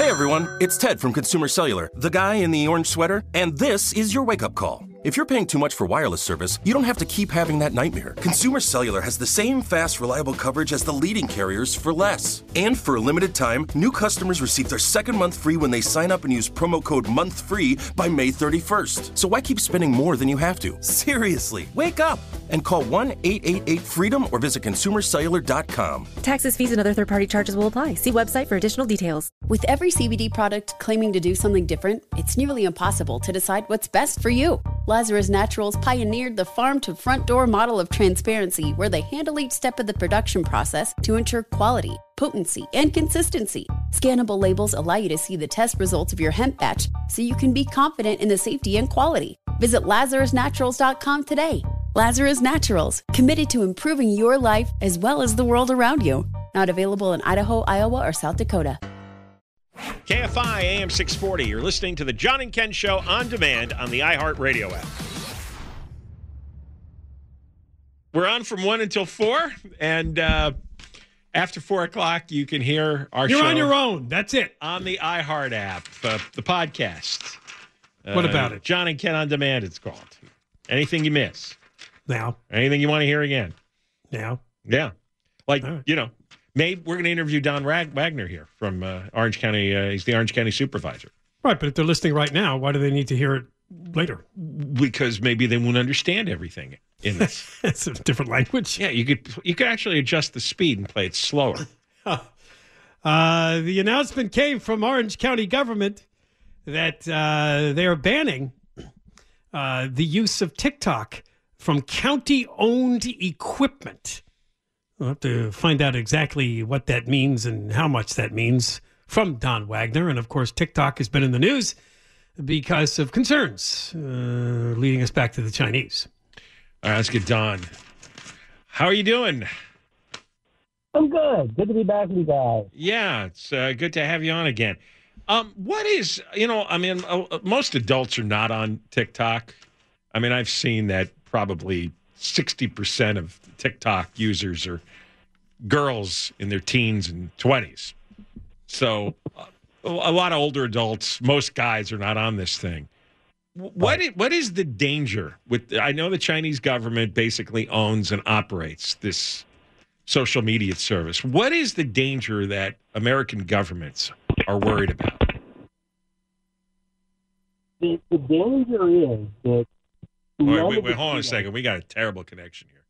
Hey everyone, it's Ted from Consumer Cellular, the guy in the orange sweater, and this is your wake up call. If you're paying too much for wireless service, you don't have to keep having that nightmare. Consumer Cellular has the same fast, reliable coverage as the leading carriers for less. And for a limited time, new customers receive their second month free when they sign up and use promo code MONTHFREE by May 31st. So why keep spending more than you have to? Seriously, wake up and call 1 888 freedom or visit consumercellular.com. Taxes, fees, and other third party charges will apply. See website for additional details. With every CBD product claiming to do something different, it's nearly impossible to decide what's best for you. Lazarus Naturals pioneered the farm to front door model of transparency where they handle each step of the production process to ensure quality, potency, and consistency. Scannable labels allow you to see the test results of your hemp batch so you can be confident in the safety and quality. Visit LazarusNaturals.com today. Lazarus Naturals, committed to improving your life as well as the world around you. Not available in Idaho, Iowa, or South Dakota. KFI AM 640. You're listening to the John and Ken Show on demand on the iHeartRadio app. We're on from 1 until 4, and uh, after 4 o'clock, you can hear our You're show. on your own. That's it. On the iHeart app, uh, the podcast. What about it? John and Ken on demand, it's called. Anything you miss, Now, anything you want to hear again. now. Yeah. Like, right. you know, maybe we're going to interview Don Rag- Wagner here from uh, Orange County. Uh, he's the Orange County supervisor. Right, but if they're listening right now, why do they need to hear it later? because maybe they won't understand everything in this. It's a different language. yeah, you could you could actually adjust the speed and play it slower. Uh, the announcement came from Orange County government that uh, they are banning uh, the use of TikTok from county owned equipment. We'll have to find out exactly what that means and how much that means from Don Wagner. And of course, TikTok has been in the news because of concerns uh, leading us back to the Chinese. All right, let's get Don. How are you doing? I'm good. Good to be back with you guys. Yeah, it's uh, good to have you on again. Um, what is you know? I mean, uh, uh, most adults are not on TikTok. I mean, I've seen that probably sixty percent of TikTok users are girls in their teens and twenties. So, uh, a lot of older adults, most guys are not on this thing. Wh- What is, what is the danger with? I know the Chinese government basically owns and operates this social media service. What is the danger that American governments are worried about? The, the danger is that. Wait, wait, wait hold on a second. We got a terrible connection here.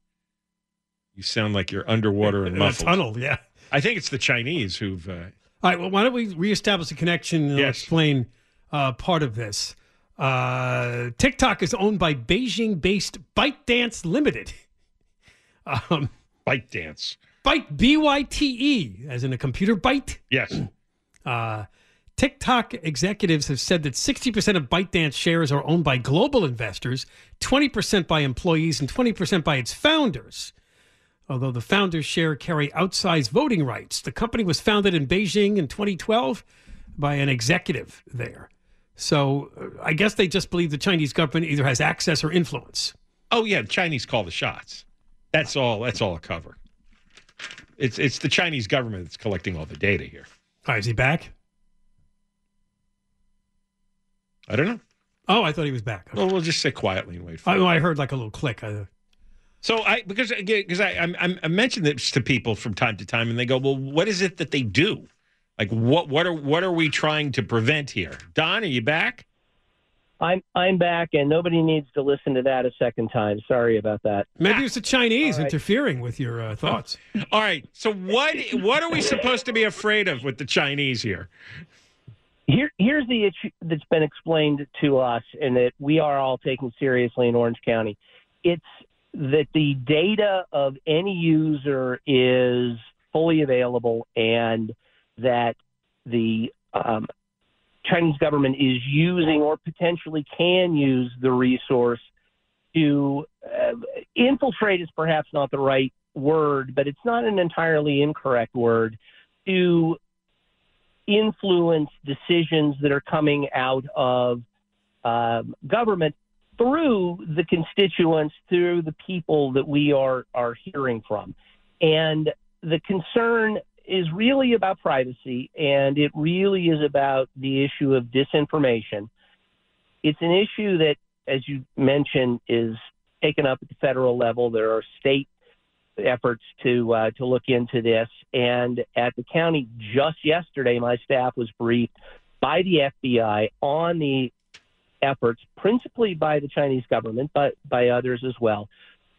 You sound like you're underwater and In a muffled. tunnel, yeah. I think it's the Chinese who've. Uh, All right. Well, why don't we reestablish the connection and Yes. explain uh, part of this? Uh, TikTok is owned by Beijing-based ByteDance Limited. Um, Bite dance. Byte B Y T E, as in a computer byte. Yes. Uh, TikTok executives have said that 60% of ByteDance shares are owned by global investors, 20% by employees, and 20% by its founders. Although the founders' share carry outsized voting rights, the company was founded in Beijing in 2012 by an executive there. So uh, I guess they just believe the Chinese government either has access or influence. Oh yeah, the Chinese call the shots. That's all. That's all a cover. It's it's the Chinese government that's collecting all the data here. All right, is he back? I don't know. Oh, I thought he was back. Well, we'll just sit quietly and wait for. I, it. I heard like a little click. I, So I because because I I'm, I'm, I mention this to people from time to time, and they go, "Well, what is it that they do?" Like what what are what are we trying to prevent here? Don, are you back? I'm I'm back, and nobody needs to listen to that a second time. Sorry about that. Maybe it's the Chinese All right. interfering with your uh, thoughts. All right. So what what are we supposed to be afraid of with the Chinese here? Here, here's the issue that's been explained to us, and that we are all taking seriously in Orange County. It's that the data of any user is fully available, and that the um, Chinese government is using or potentially can use the resource to uh, infiltrate is perhaps not the right word, but it's not an entirely incorrect word to influence decisions that are coming out of um, government through the constituents, through the people that we are are hearing from, and the concern is really about privacy, and it really is about the issue of disinformation. It's an issue that, as you mentioned, is taken up at the federal level. There are state efforts to uh, to look into this, and at the county just yesterday, my staff was briefed by the FBI on the efforts, principally by the Chinese government, but by others as well,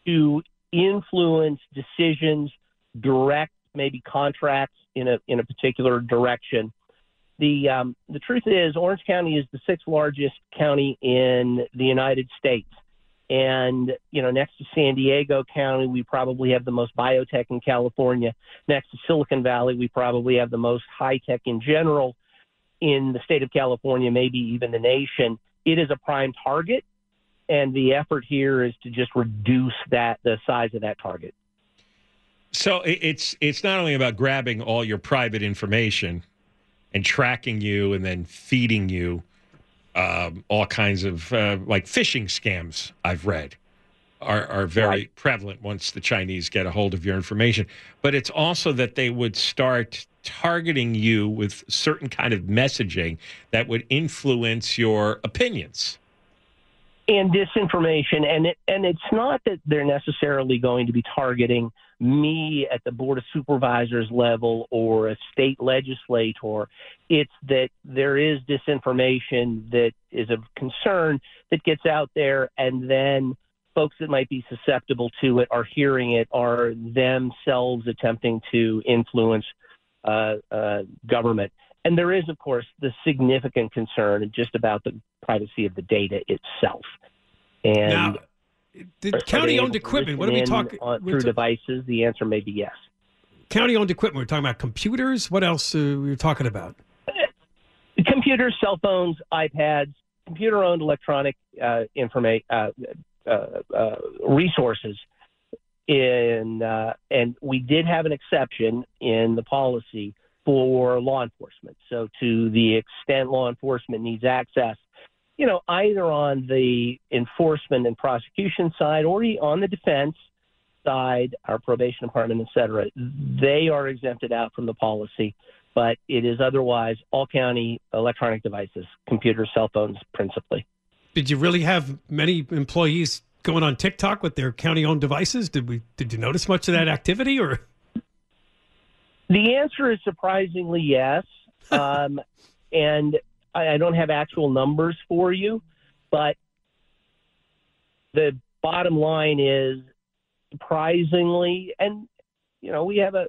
to influence decisions, direct maybe contracts in a in a particular direction. The um, the truth is, Orange County is the sixth largest county in the United States, and you know next to San Diego County, we probably have the most biotech in California. Next to Silicon Valley, we probably have the most high tech in general in the state of California, maybe even the nation. It is a prime target, and the effort here is to just reduce that the size of that target. So it's it's not only about grabbing all your private information and tracking you and then feeding you um, all kinds of uh, like phishing scams. I've read are are very Right. prevalent once the Chinese get a hold of your information. But it's also that they would start targeting you with certain kind of messaging that would influence your opinions. And disinformation and it, and it's not that they're necessarily going to be targeting me at the board of supervisors level or a state legislator. It's that there is disinformation that is of concern that gets out there and then folks that might be susceptible to it are hearing it are themselves attempting to influence uh, uh, government and there is, of course, the significant concern just about the privacy of the data itself. And now, the county-owned equipment. What are we talking? through devices? The answer may be yes. county-owned equipment. We're talking about computers. What else are we talking about? Computers, cell phones, iPads, computer-owned electronic uh, informa- uh, uh, uh, resources. In uh, and we did have an exception in the policy for law enforcement. So to the extent law enforcement needs access, you know, either on the enforcement and prosecution side or on the defense side, our probation department, et cetera, they are exempted out from the policy. But it is otherwise all county electronic devices, computers, cell phones, principally. Did you really have many employees going on TikTok with their county-owned devices? Did we? Did you notice much of that activity? Or The answer is surprisingly yes. Um, and I, I don't have actual numbers for you, but the bottom line is surprisingly, and you know, we have a,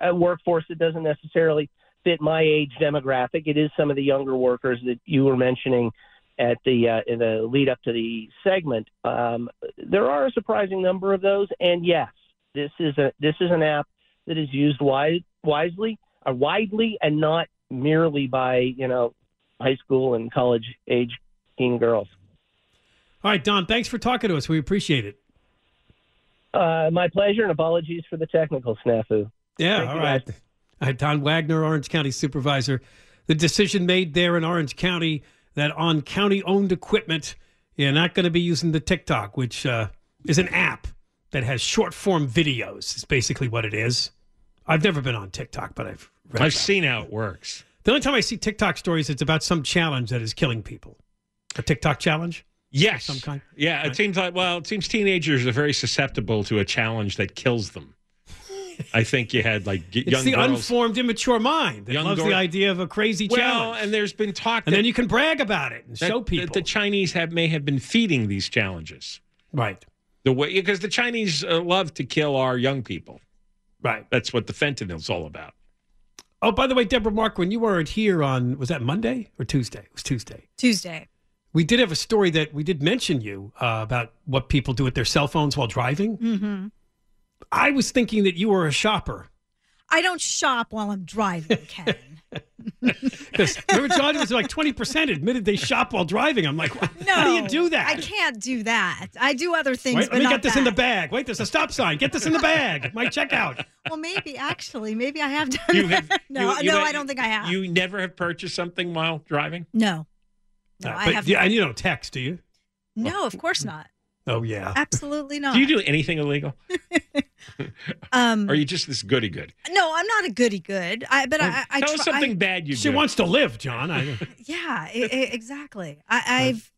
a workforce that doesn't necessarily fit my age demographic. It is some of the younger workers that you were mentioning at the uh, in the lead up to the segment. Um, there are a surprising number of those, and yes, this is a this is an app that is used wide, wisely, uh, widely, and not merely by you know high school and college age teen girls. all right, Don. Thanks for talking to us. We appreciate it. Uh, my pleasure, and apologies for the technical snafu. Yeah, Thank all right. guys. All right, Don Wagner, Orange County Supervisor. The decision made there in Orange County that on county owned equipment, you're not going to be using the TikTok, which uh, is an app that has short form videos, is basically what it is. I've never been on TikTok, but I've read I've about it. seen how it works. The only time I see TikTok stories, it's about some challenge that is killing people. A TikTok challenge? Yes. some kind? Yeah, it seems like well, it seems teenagers are very susceptible to a challenge that kills them. I think you had like g- It's the girls. unformed, immature mind that loves girl- the idea of a crazy challenge. well, challenge. and there's been talk and then you can brag about it and that- show that the Chinese have may have been feeding these challenges. right, The way because the Chinese uh, love to kill our young people. right. That's what the fentanyl's all about. Oh, by the way, Deborah Mark, when you weren't here on, was that Monday or Tuesday? It was Tuesday. Tuesday. We did have a story that we did mention you uh, about what people do with their cell phones while driving. Mm-hmm. I was thinking that you were a shopper. I don't shop while I'm driving, Ken. Because remember, John was like 20% admitted they shop while driving. I'm like, No, how do you do that? I can't do that. I do other things, Wait, but let me not get this in the bag. Wait, there's a stop sign. Get this in the bag. My checkout. Well, maybe actually, maybe I have done. You that. have- no, you- you no, have- I don't think I have. You never have purchased something while driving? no, no, Uh, I have. yeah, and you don't text, do you? No, of course not. Oh, yeah. Absolutely not. Do you do anything illegal? Um, Or are you just this goody good? no, I'm not a goody good. I, but I, I Tell us try- something I- bad you She do. wants to live, John. I, Yeah, I, I- exactly. I, I've.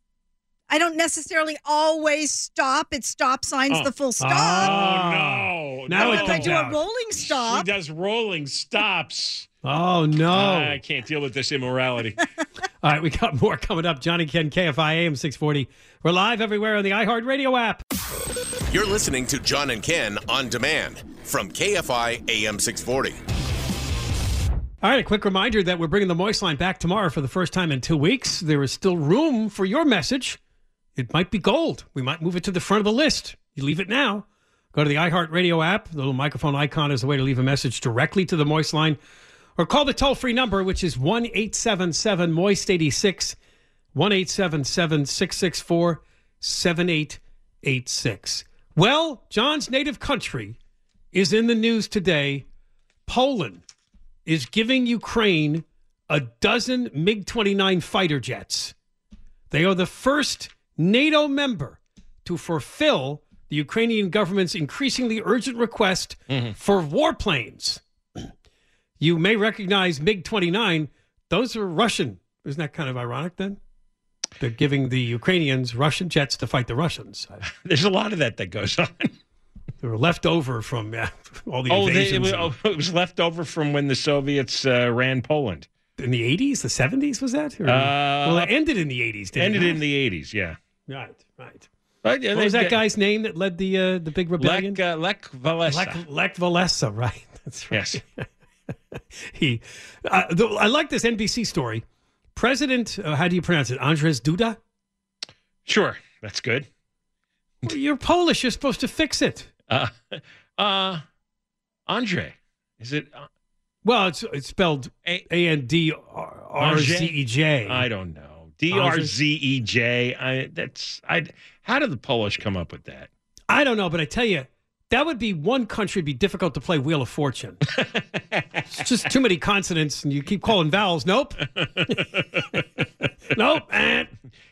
I don't necessarily always stop at stop signs. Oh. The full stop. Oh no! Now no. it But if I do out. a rolling She stop, does rolling stops. oh, no. I can't deal with this immorality. All right, we got more coming up. Johnny Ken, KFI AM 640. We're live everywhere on the iHeartRadio app. You're listening to John and Ken on demand from KFI AM 640. All right, a quick reminder that we're bringing the Moist Line back tomorrow for the first time in two weeks. There is still room for your message. It might be gold. We might move it to the front of the list. You leave it now. Go to the iHeartRadio app. The little microphone icon is a way to leave a message directly to the Moist Line. Or call the toll free number, which is 1 877 Moist 86, 1 877 664 7886. Well, John's native country is in the news today. Poland is giving Ukraine a dozen MiG 29 fighter jets. They are the first NATO member to fulfill the Ukrainian government's increasingly urgent request mm-hmm. for warplanes. You may recognize MiG 29. Those are Russian. Isn't that kind of ironic then? They're giving the Ukrainians Russian jets to fight the Russians. There's a lot of that that goes on. They were left over from all the Oh, they, invasions it, was, oh, it was left over from when the Soviets uh, ran Poland. in the 80s, the 70s, was that? Or- Uh, well, it ended in the 80s, didn't Ended it? in the 80s, yeah. Right, right. But, yeah, What they- was that they- guy's name that led the uh, the big rebellion? Lech, uh, Lech Walesa. Lech, Lech Walesa, right? That's right. Yes. He, uh, I like this NBC story. President, uh, how do you pronounce it? Andrzej Duda. Sure, that's good. Well, You're Polish. You're supposed to fix it. Uh, uh, Andre, is it? Uh, Well, it's it's spelled A- A N D R Z E J. I don't know. D R Z E J. I that's I. How did the Polish come up with that? I don't know, but I tell you, that would be one country be difficult to play Wheel of Fortune. it's just too many consonants, and you keep calling vowels. Nope. nope. Eh.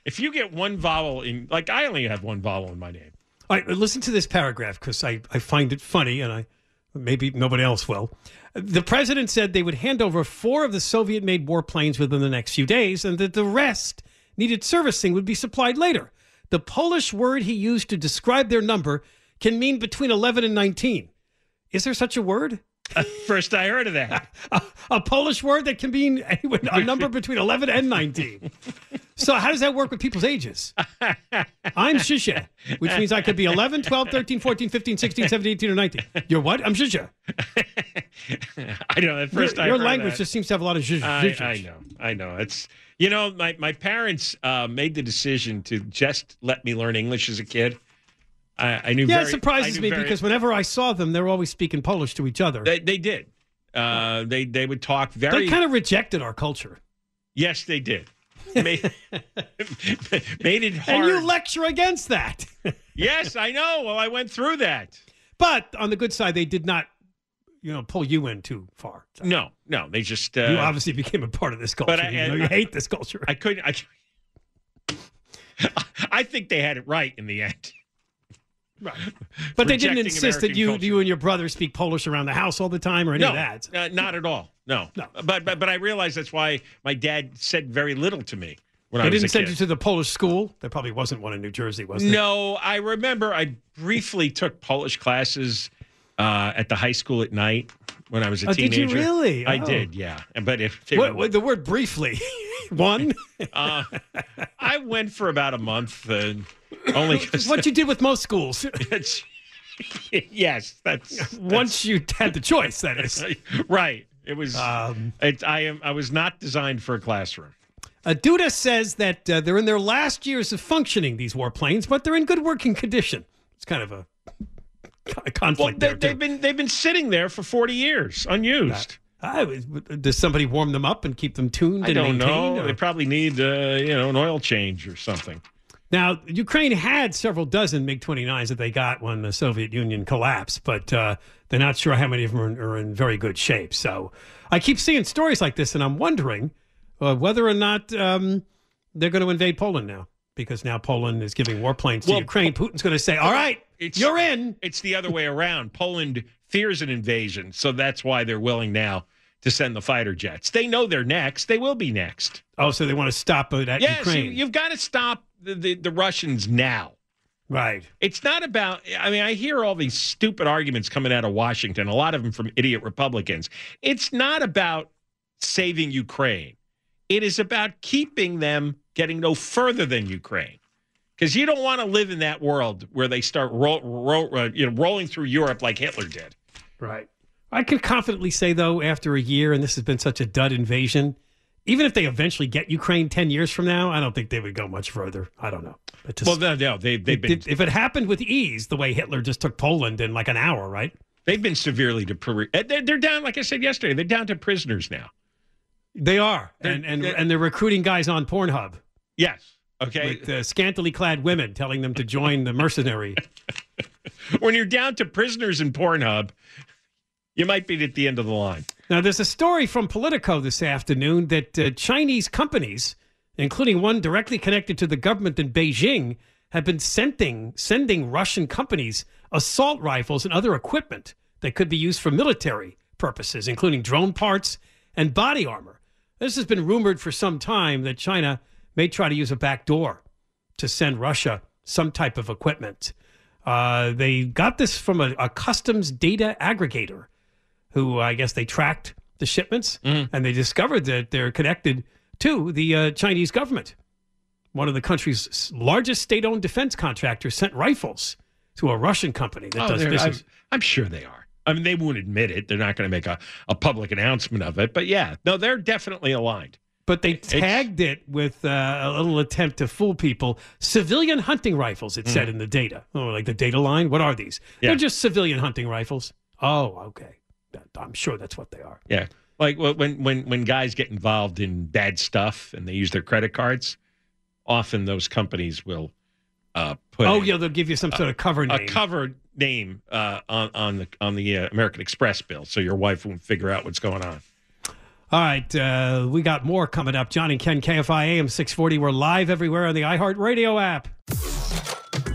If you get one vowel in, like I only have one vowel in my name. All right, listen to this paragraph because I, I find it funny, and I maybe nobody else will. The president said they would hand over four of the Soviet made warplanes within the next few days, and that the rest needed servicing would be supplied later. The Polish word he used to describe their number can mean between 11 and 19. Is there such a word? First I heard of that. a, a Polish word that can mean a number between 11 and 19. So, how does that work with people's ages? I'm Shisha, which means I could be 11, 12, 13, 14, 15, 16, 17, 18, or 19. You're what? I'm Shisha. I know. At first your I your heard language that. just seems to have a lot of zhuzh. I, zhuzh. I know. I know. It's you know my my parents uh, made the decision to just let me learn English as a kid. I, I knew. Yeah, very, it surprises me very- because whenever I saw them, they were always speaking Polish to each other. They, they did. Uh, they they would talk very. They kind of rejected our culture. yes, they did. made, made it hard. And you lecture against that. yes, I know. Well, I went through that. but on the good side, they did not, you know, pull you in too far. So No, no, they just. Uh, you obviously became a part of this culture. but I- even though you I- hate this culture. I couldn't. I, I think they had it right in the end. Right. But they didn't insist that you culture. you and your brother speak Polish around the house all the time or any no, of that. uh, not at all. No, No. But but but I realize that's why my dad said very little to me when They I didn't send kid. you to the Polish school. There probably wasn't one in New Jersey, was there? no, I remember I briefly took Polish classes uh, at the high school at night when I was a Oh, did teenager. you really? I Oh. did, yeah. But if What, were- the word briefly? One? uh, I went for about a month, uh, only what you did with most schools. yes, that's Once you had the choice, that is. right. It was. Um, it, I am. I was not designed for a classroom. Uh, Duda says that uh, they're in their last years of functioning, these warplanes, but they're in good working condition. It's kind of a, a conflict Well, they, they've been they've been sitting there for forty years, unused. I does somebody warm them up and keep them tuned I don't maintained? know. or- They probably need uh, you know an oil change or something. Now, Ukraine had several dozen MiG 29s that they got when the Soviet Union collapsed, but uh, they're not sure how many of them are, are in very good shape. So I keep seeing stories like this, and I'm wondering uh, whether or not um, they're going to invade Poland now, because now Poland is giving warplanes to Well, Ukraine. Putin's going to say, All right, you're in. It's the other way around. Poland fears an invasion, so that's why they're willing now to send the fighter jets. They know they're next. They will be next. Oh, so they want to stop it at Yes, you, Ukraine. you've got to stop the, the, the Russians now. right. It's not about, I mean, I hear all these stupid arguments coming out of Washington, a lot of them from idiot Republicans. It's not about saving Ukraine, it is about keeping them getting no further than Ukraine. Because you don't want to live in that world where they start ro- ro- uh, you know, rolling through Europe like Hitler did. Right. I can confidently say, though, after a year, and this has been such a dud invasion, even if they eventually get Ukraine 10 years from now, I don't think they would go much further. I don't know. Just, Well, no, no, they, they've been did- if it happened with ease, the way Hitler just took Poland in like an hour, right? they've been severely depri- uh, They're, they're down, like I said yesterday, they're down to prisoners now. They are. They're- and, and, they're- and they're recruiting guys on Pornhub Yes. Okay. with uh, scantily clad women telling them to join the mercenary. when you're down to prisoners in Pornhub, you might be at the end of the line. Now, there's a story from Politico this afternoon that uh, Chinese companies, including one directly connected to the government in Beijing, have been sending sending Russian companies assault rifles and other equipment that could be used for military purposes, including drone parts and body armor. This has been rumored for some time that China may try to use a back door to send Russia some type of equipment. Uh, they got this from a, a customs data aggregator who I guess they tracked the shipments and they discovered that they're connected to the uh, Chinese government. One of the country's largest state owned defense contractors sent rifles to a Russian company that Oh, does they're- I'm, business. I'm sure they are. I mean, they won't admit it. They're not going to make a, a public announcement of it. But yeah, no, they're definitely aligned. But they tagged it with uh, a little attempt to fool people. Civilian hunting rifles, it said in the data. Oh, like the data line? What are these? Yeah. They're just civilian hunting rifles. Oh, okay. That- I'm sure that's what they are. Yeah. Like wh- when when when guys get involved in bad stuff and they use their credit cards, often those companies will uh, put oh, a, yeah, they'll give you some sort of cover name. a cover name uh, on on the on the uh, American Express bill, so your wife won't figure out what's going on. All right, uh, we got more coming up. John and Ken, KFI AM 640. We're live everywhere on the iHeartRadio app.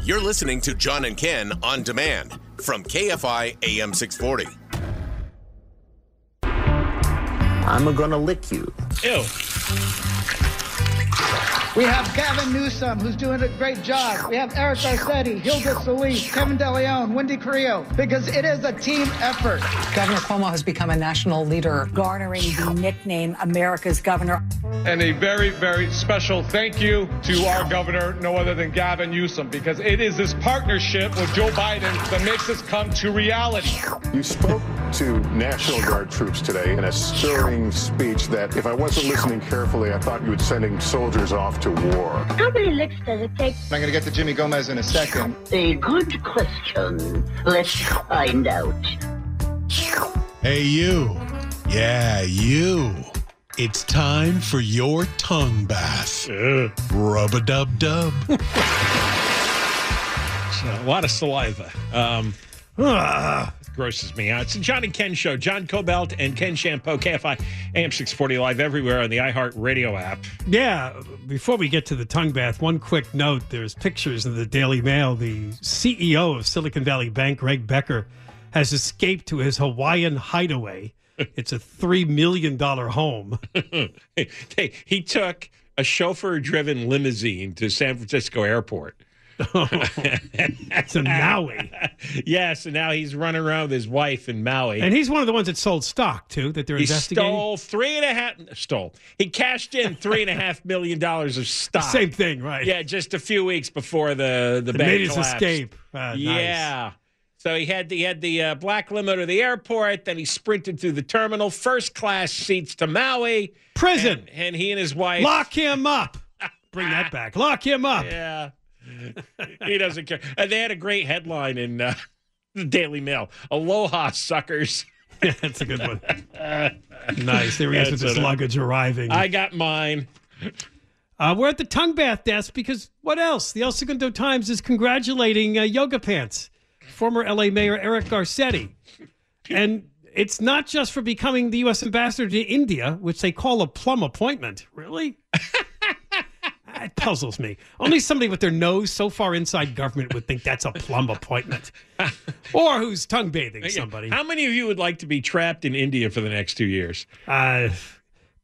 You're listening to John and Ken on demand from KFI AM 640. I'm gonna lick you. Ew. We have Gavin Newsom, who's doing a great job. We have Eric Garcetti, Hilda Solis, Kevin DeLeon, Wendy Carrillo, because it is a team effort. Governor Cuomo has become a national leader, garnering the nickname America's Governor. And a very, very special thank you to our governor, no other than Gavin Newsom, because it is this partnership with Joe Biden that makes this come to reality. You spoke to National Guard troops today in a stirring speech that, if I wasn't listening carefully, I thought you were sending soldiers off to war. How many licks does it take? I'm going to get to Jimmy Gomez in a second. A good question. Let's find out. Hey, you. Yeah, you. It's time for your tongue bath. Rub a dub dub. a lot of saliva. Um, ah, grosses me out. It's the John and Ken show. John Kobylt and Ken Chiampou, KFI AM 640 live everywhere on the iHeart Radio app. Yeah, before we get to the tongue bath, one quick note. There's pictures in the Daily Mail. The CEO of Silicon Valley Bank, Greg Becker, has escaped to his Hawaiian hideaway. It's a $3 million home. Hey, he took a chauffeur driven limousine to San Francisco airport In Maui. yes, and now he's running around with his wife in Maui. And he's one of the ones that sold stock too that they're he investigating. stole three and a half. Stole. He cashed in three and a half million dollars of stock. Same thing, right? Yeah, just a few weeks before the the bank made his collapsed. escape. Ah, nice. Yeah. So he had the, he had the uh, black limo to the airport. Then he sprinted through the terminal, first class seats to Maui Prison. and, and he and his wife Lock him up. Bring that back. Lock him up. Yeah. He doesn't care. And they had a great headline in uh, the Daily Mail. Aloha, suckers. Yeah, that's a good one. nice. There he is with his luggage arriving. I got mine. Uh, we're at the tongue bath desk because what else? The El Segundo Times is congratulating uh, Yoga Pants, former LA Mayor Eric Garcetti. And it's not just for becoming the U.S. ambassador to India, which they call a plum appointment. Really? It puzzles me. Only somebody with their nose so far inside government would think that's a plum appointment. Or who's tongue bathing somebody. How many of you would like to be trapped in India for the next two years? Uh,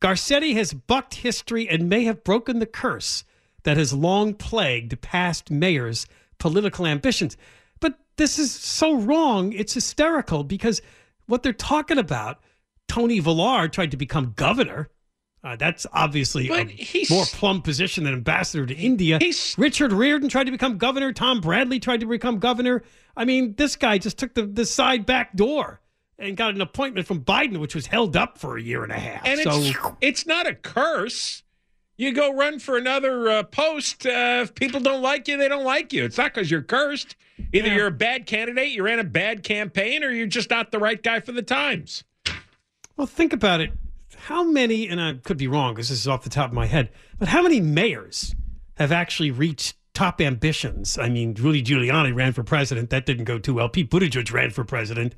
Garcetti has bucked history and may have broken the curse that has long plagued past mayors' political ambitions. But this is so wrong. It's hysterical because what they're talking about, Tony Villar tried to become governor. Uh, that's obviously But a he's- more plum position than ambassador to India. Richard Riordan tried to become governor. Tom Bradley tried to become governor. I mean, this guy just took the, the side back door and got an appointment from Biden, which was held up for a year and a half. And so it's it's not a curse. You go run for another uh, post. Uh, if people don't like you, they don't like you. It's not because you're cursed. Either you're a bad candidate, you ran a bad campaign, or you're just not the right guy for the times. Well, think about it. How many, and I could be wrong because this is off the top of my head, but how many mayors have actually reached top ambitions? I mean, Rudy Giuliani ran for president. That didn't go too well. Pete Buttigieg ran for president.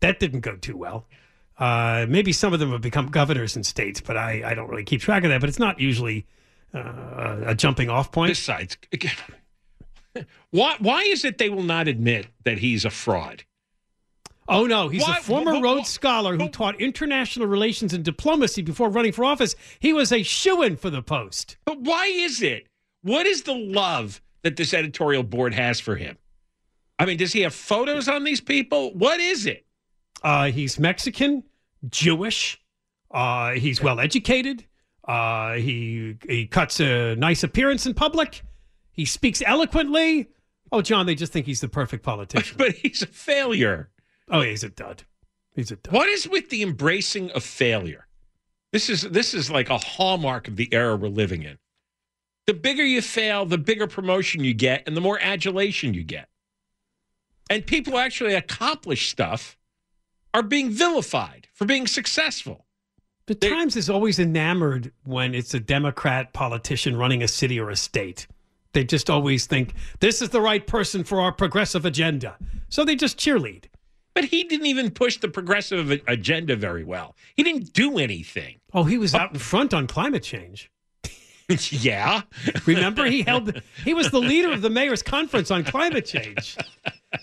That didn't go too well. Uh, maybe some of them have become governors in states, but I, I don't really keep track of that. But it's not usually uh, a jumping off point. Besides, why why is it they will not admit that he's a fraud? Oh no, he's Why- a former wh- wh- Rhodes Scholar who taught international relations and diplomacy before running for office. He was a shoo-in for the post. But why is it? What is the love that this editorial board has for him? I mean, does he have photos on these people? What is it? Uh, he's Mexican, Jewish. Uh, he's well educated. Uh, he he cuts a nice appearance in public. He speaks eloquently. Oh, John, they just think he's the perfect politician. But he's a failure. Oh, he's a dud. He's a dud. What is with the embracing of failure? This is this is like a hallmark of the era we're living in. The bigger you fail, the bigger promotion you get, and the more adulation you get. And people who actually accomplish stuff are being vilified for being successful. The Times is always enamored when it's a Democrat politician running a city or a state. They just always think this is the right person for our progressive agenda. So they just cheerlead. But he didn't even push the progressive agenda very well. He didn't do anything. Oh, he was out in front on climate change. yeah. Remember, he held he was the leader of the mayor's conference on climate change.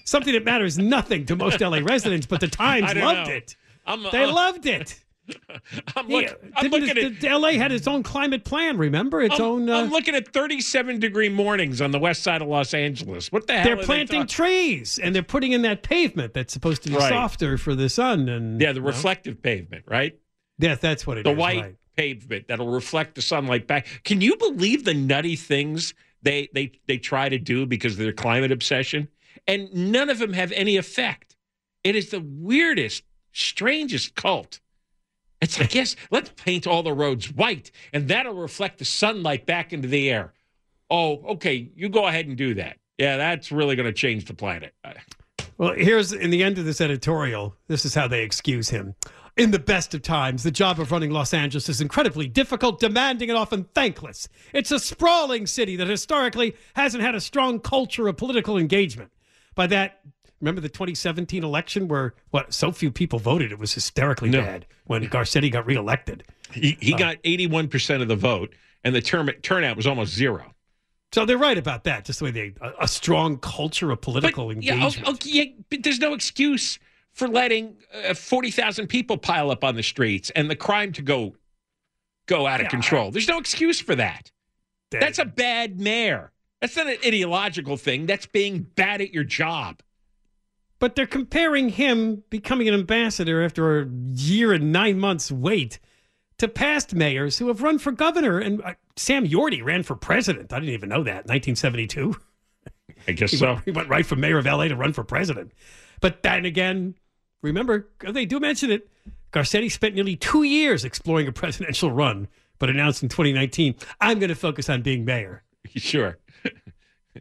Something that matters nothing to most LA residents, but the Times loved know. it. I'm, They I'm- loved it. I'm, look, I'm didn't looking it- at LA had its own climate plan, remember? Its I'm, own uh, I'm looking at 37 degree mornings on the west side of Los Angeles. What the hell? they're are they planting trees and they're putting in that pavement that's supposed to be Right. softer for the sun and yeah, the you know? reflective pavement, right? Yeah, that's what it is. the white right. pavement that'll reflect the sunlight back. Can you believe the nutty things they they they try to do because of their climate obsession? And none of them have any effect. It is the weirdest, strangest cult. It's like, yes, let's paint all the roads white, and that'll reflect the sunlight back into the air. Oh, okay, you go ahead and do that. Yeah, that's really going to change the planet. Well, here's in the end of this editorial, this is how they excuse him. In the best of times, the job of running Los Angeles is incredibly difficult, demanding, and often thankless. It's a sprawling city that historically hasn't had a strong culture of political engagement. By that, remember the 2017 election where what so few people voted? It was hysterically No. bad when Garcetti got reelected. He, he Uh, got 81% of the vote, and the term, turnout was almost zero. So they're right about that. Just the way they a, a strong culture of political Yeah, engagement. okay, yeah, but there's no excuse for letting uh, 40,000 people pile up on the streets and the crime to go go out of control. There's no excuse for that. That's a bad mayor. That's not an ideological thing. That's being bad at your job. But they're comparing him becoming an ambassador after a year and nine months wait to past mayors who have run for governor. And uh, Sam Yorty ran for president. I didn't even know that. 1972. I guess he so. Went, he went right from mayor of LA to run for president. But then again, remember, they do mention it. Garcetti spent nearly two years exploring a presidential run, but announced in 2019, I'm going to focus on being mayor. Sure.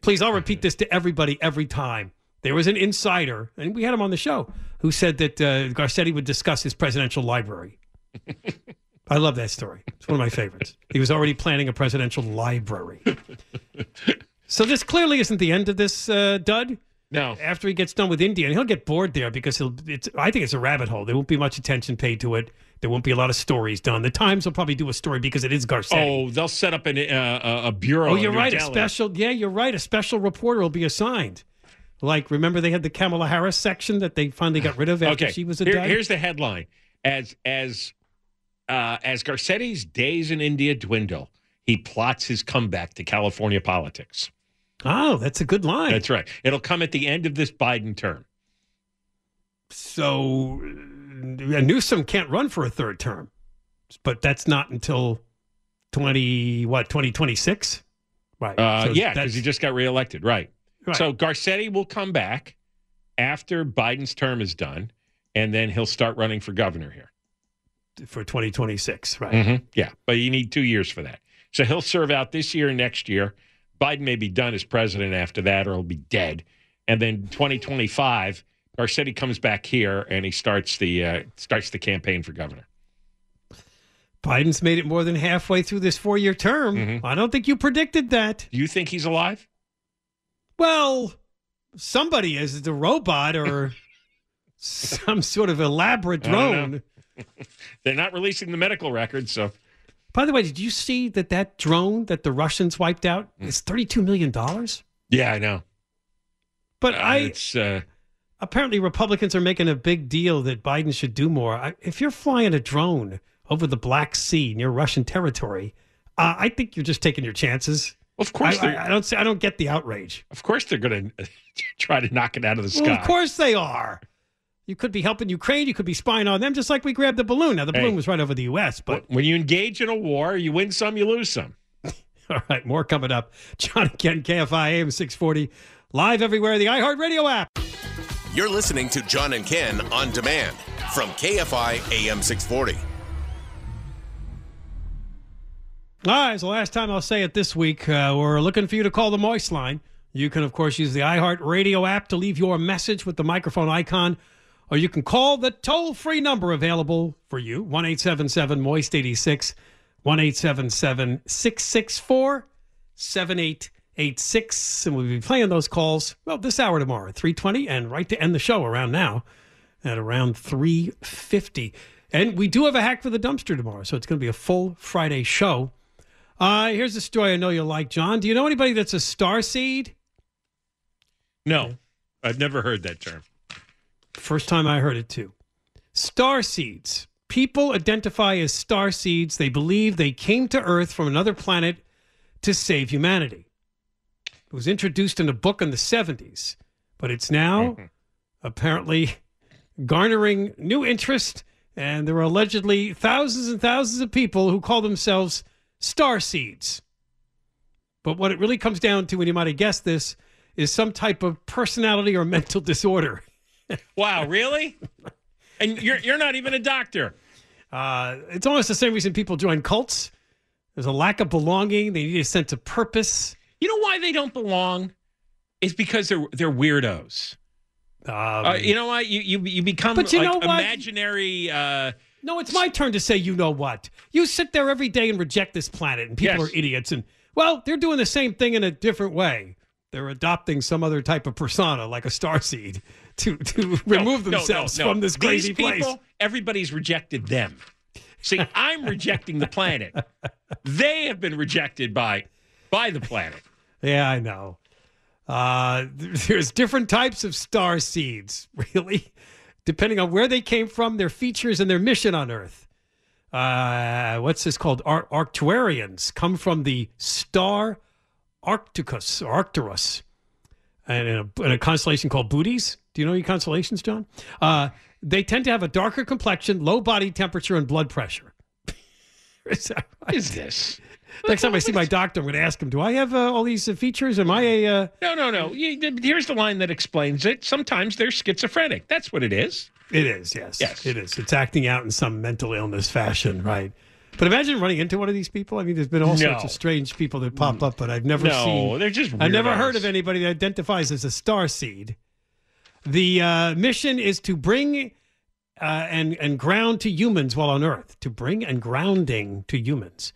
Please, I'll repeat this to everybody every time. There was an insider, and we had him on the show, who said that uh, Garcetti would discuss his presidential library. I love that story. It's one of my favorites. He was already planning a presidential library. So this clearly isn't the end of this uh, dud. No. After he gets done with India, and he'll get bored there because he'll. It's. I think it's a rabbit hole. There won't be much attention paid to it. There won't be a lot of stories done. The Times will probably do a story because it is Garcetti. Oh, they'll set up an, uh, a bureau. Oh, you're right. A special. Yeah, you're right. A special reporter will be assigned. Like, remember they had the Kamala Harris section that they finally got rid of after okay. she was a Here- Here's the headline: as as uh, as Garcetti's days in India dwindle, he plots his comeback to California politics. Oh, that's a good line. That's right. It'll come at the end of this Biden term. So uh, Newsom can't run for a third term, but that's not until twenty what twenty twenty six, right? Uh, So yeah, because he just got reelected. Right. Right. So Garcetti will come back after Biden's term is done, and then he'll start running for governor here. for twenty twenty six, right? Mhm. Yeah, but you need two years for that. So he'll serve out this year and next year. Biden may be done as president after that, or he'll be dead. And then 2025, Garcetti comes back here and he starts the uh, starts the campaign for governor. Biden's made it more than halfway through this four year term. Mm-hmm. I don't think you predicted that. Do you think he's alive? Well, somebody is it a robot or some sort of elaborate drone. They're not releasing the medical records, so By the way, did you see that that drone that the Russians wiped out Mm. is thirty two million dollars? yeah, I know. But Uh, I it's uh, apparently Republicans are making a big deal that Biden should do more. I, if you're flying a drone over the Black Sea near Russian territory, uh, I think you're just taking your chances. Of course I, they're- I, I don't. see- I don't get the outrage. of course they're going to try to knock it out of the sky. Well, of course they are. You could be helping Ukraine. You could be spying on them, just like we grabbed the balloon. Now the Hey. balloon was right over the U.S., but When you engage in a war, you win some, you lose some. all right, more coming up. John and Ken, KFI AM six forty, live everywhere. The iHeartRadio app. You're listening to John and Ken on demand from KFI AM 640. All right, it's the last time I'll say it this week. Uh, we're looking for you to call the Moist line. You can, of course, use the iHeart Radio app to leave your message with the microphone icon, or you can call the toll free number available for you 1 877 Moist 86, 1 877 664 7886. And we'll be playing those calls, well, this hour tomorrow at 320 and right to end the show around now at around 350. And we do have a hack for the dumpster tomorrow, so it's going to be a full Friday show. Uh, here's a story I know you'll like, John. Do you know anybody that's a star seed? No, I've never heard that term. First time I heard it too. Star seeds. People identify as star seeds. They believe they came to Earth from another planet to save humanity. It was introduced in a book in the 70s, but it's now apparently garnering new interest. And there are allegedly thousands and thousands of people who call themselves star seeds. But what it really comes down to, and you might have guessed this, is some type of personality or mental disorder. Wow, really? and you're you're not even a doctor. Uh, it's almost the same reason people join cults. There's a lack of belonging. They need a sense of purpose. You know why they don't belong? Is because they're they're weirdos. Uh, you know what? You you you become But you like know what? imaginary. Uh, No, it's my turn to say, you know what? You sit there every day and reject this planet, and people Yes. are idiots. And, well, they're doing the same thing in a different way. They're adopting some other type of persona, like a star seed, to, to remove no, no, themselves no, no. from this crazy These people, place. Everybody's rejected them. See, I'm rejecting the planet. They have been rejected by by the planet. Yeah, I know. Uh, there's different types of star seeds, really, depending on where they came from, their features, and their mission on Earth. Uh, what's this called? Ar- Arcturians come from the star Arcticus or Arcturus, and in a, in a constellation called Bootes. Do you know your constellations, John? Uh, they tend to have a darker complexion, low body temperature, and blood pressure. is, that right? Is this? Next time I see my doctor, I'm going to ask him, "Do I have uh, all these uh, features? Am I a?" Uh... No, no, no. You- Here's the line that explains it. Sometimes they're schizophrenic. That's what it is. It is, yes. Yes. It is. It's acting out in some mental illness fashion, right? But imagine running into one of these people. I mean, there's been all sorts of strange people that pop up, but I've never No, seen. they're just I've never heard of anybody that identifies as a star seed. The uh, mission is to bring uh, and and ground to humans while on Earth. To bring and grounding to humans.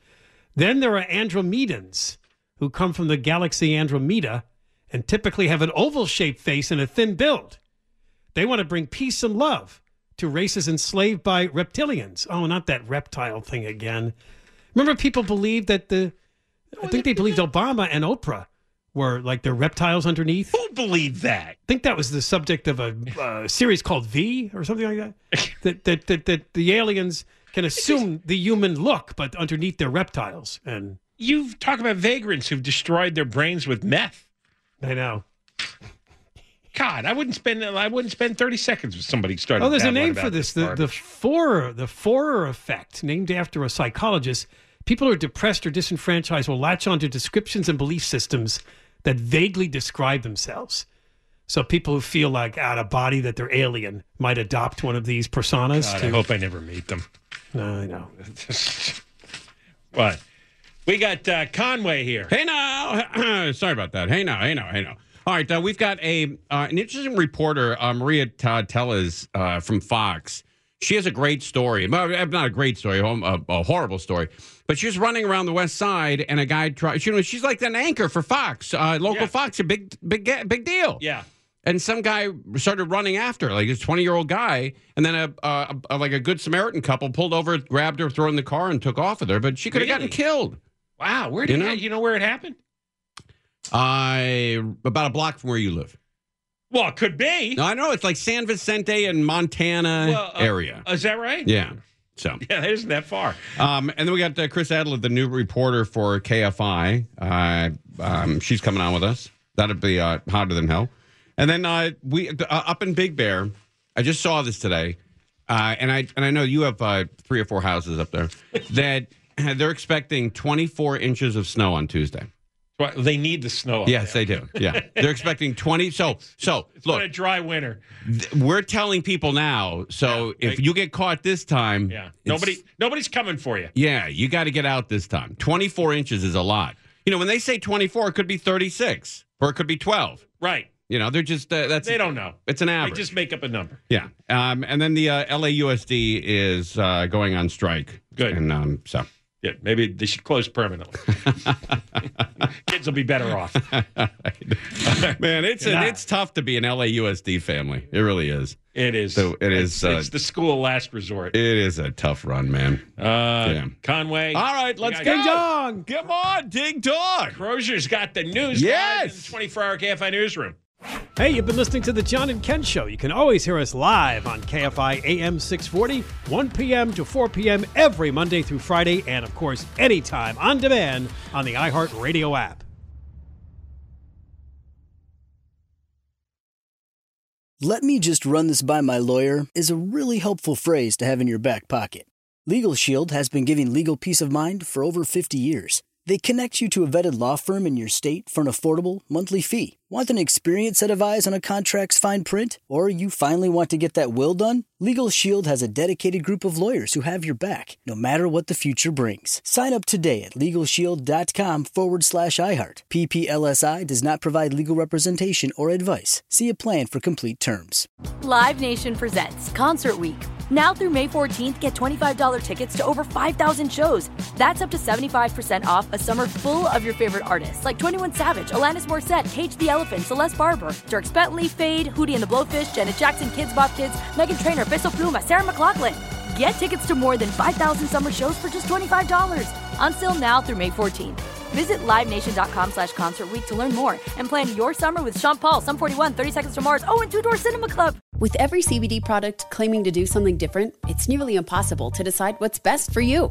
Then there are Andromedans who come from the galaxy Andromeda and typically have an oval-shaped face and a thin build. They want to bring peace and love to races enslaved by reptilians. Oh, not that reptile thing again. Remember, people believed that the. I think they believed Obama and Oprah were like they're reptiles underneath. Who believed that? I think that was the subject of a uh, series called V or something like that. that, that, that. That the aliens can assume the human look, but underneath they're reptiles. And You talk about vagrants who've destroyed their brains with meth. I know. God, I wouldn't spend I wouldn't spend 30 seconds with somebody starting. Oh, there's a name for this. The the. Forer the Forer effect, named after a psychologist. People who are depressed or disenfranchised will latch onto descriptions and belief systems that vaguely describe themselves. So people who feel like out of body that they're alien might adopt one of these personas. God, to, I hope I never meet them. No, I know. what? We got uh, Conway here. Hey now, sorry about that. Hey now, hey now, hey now. All right, uh, we've got a uh, an interesting reporter, uh, Marla Todd Tellez uh, from Fox. She has a great story. Well, Not a great story, a, a horrible story. But she was running around the West Side, and a guy tried. You know, she's like an anchor for Fox, uh, local Fox, a big, big, big deal. Yeah. And some guy started running after like this twenty-year-old guy, and then a, a, a like a good Samaritan couple pulled over, grabbed her, threw her in the car, and took off with her. But she could have gotten killed. Wow, where did You know? you know where it happened? I about a block from where you live. Well, it could be. No, I know it's like San Vicente and Montana Well, uh, area. Is that right? yeah. So, Yeah, that isn't that far. um, and then we got uh, Chris Adler, the new reporter for KFI. Uh, um, she's coming on with us. That'd be uh, hotter than hell. And then uh, we uh, up in Big Bear. I just saw this today, uh, and I and I know you have uh, three or four houses up there that they're expecting 24 inches of snow on Tuesday. Well, they need the snow. up Yes, there. they do. Yeah, they're expecting 20. So, so It's look, a dry winter. th- we're telling people now. So if they- you get caught this time, Yeah. Nobody nobody's coming for you. Yeah, you got to get out this time. 24 inches is a lot. You know, when they say 24, it could be 36 or it could be 12. Right. You know, they're just uh, that's They don't know. It's an average. They just make up a number. yeah. Um, and then the uh, LAUSD is uh, going on strike. Good. And um, so Yeah, maybe they should close permanently. Kids will be better off. man, it's Yeah. it's tough to be an LAUSD family. It really is. It is. So it is. It's, uh, it's the school of last resort. it is a tough run, man. Uh, Yeah. Conway. All right, let's got- go. Ding dong. Come on, ding dog. Crozier's got the news. Yes. live in the 24 hour KFI newsroom. Hey, you've been listening to the John and Ken Show. You can always hear us live on KFI AM 640, 1 p.m. to 4 p.m. every Monday through Friday, and of course, anytime on demand on the iHeartRadio app. Let me just run this by my lawyer is a really helpful phrase to have in your back pocket. Legal Shield has been giving legal peace of mind for over 50 years. They connect you to a vetted law firm in your state for an affordable monthly fee. Want an experienced set of eyes on a contract's fine print? Or you finally want to get that will done? Legal Shield has a dedicated group of lawyers who have your back, no matter what the future brings. Sign up today at LegalShield.com forward slash iHeart. PPLSI does not provide legal representation or advice. See a plan for complete terms. Live Nation presents Concert Week. Now through May 14th, get $25 tickets to over 5,000 shows. That's up to 75% off a summer full of your favorite artists like 21 Savage, Alanis Morissette, Cage the Elephant, Celeste Barber, Dierks Bentley, Feid, Hootie and the Blowfish, Janet Jackson, Kidz Bop Kids, Meghan Trainor, Peso Pluma, Sarah McLachlan. Get tickets to more than 5,000 summer shows for just $25. Until now through May 14th. Visit LiveNation.com slash Concert to learn more and plan your summer with Sean Paul, Sum 41, 30 Seconds to Mars, oh, and Two Door Cinema Club. With every CBD product claiming to do something different, it's nearly impossible to decide what's best for you.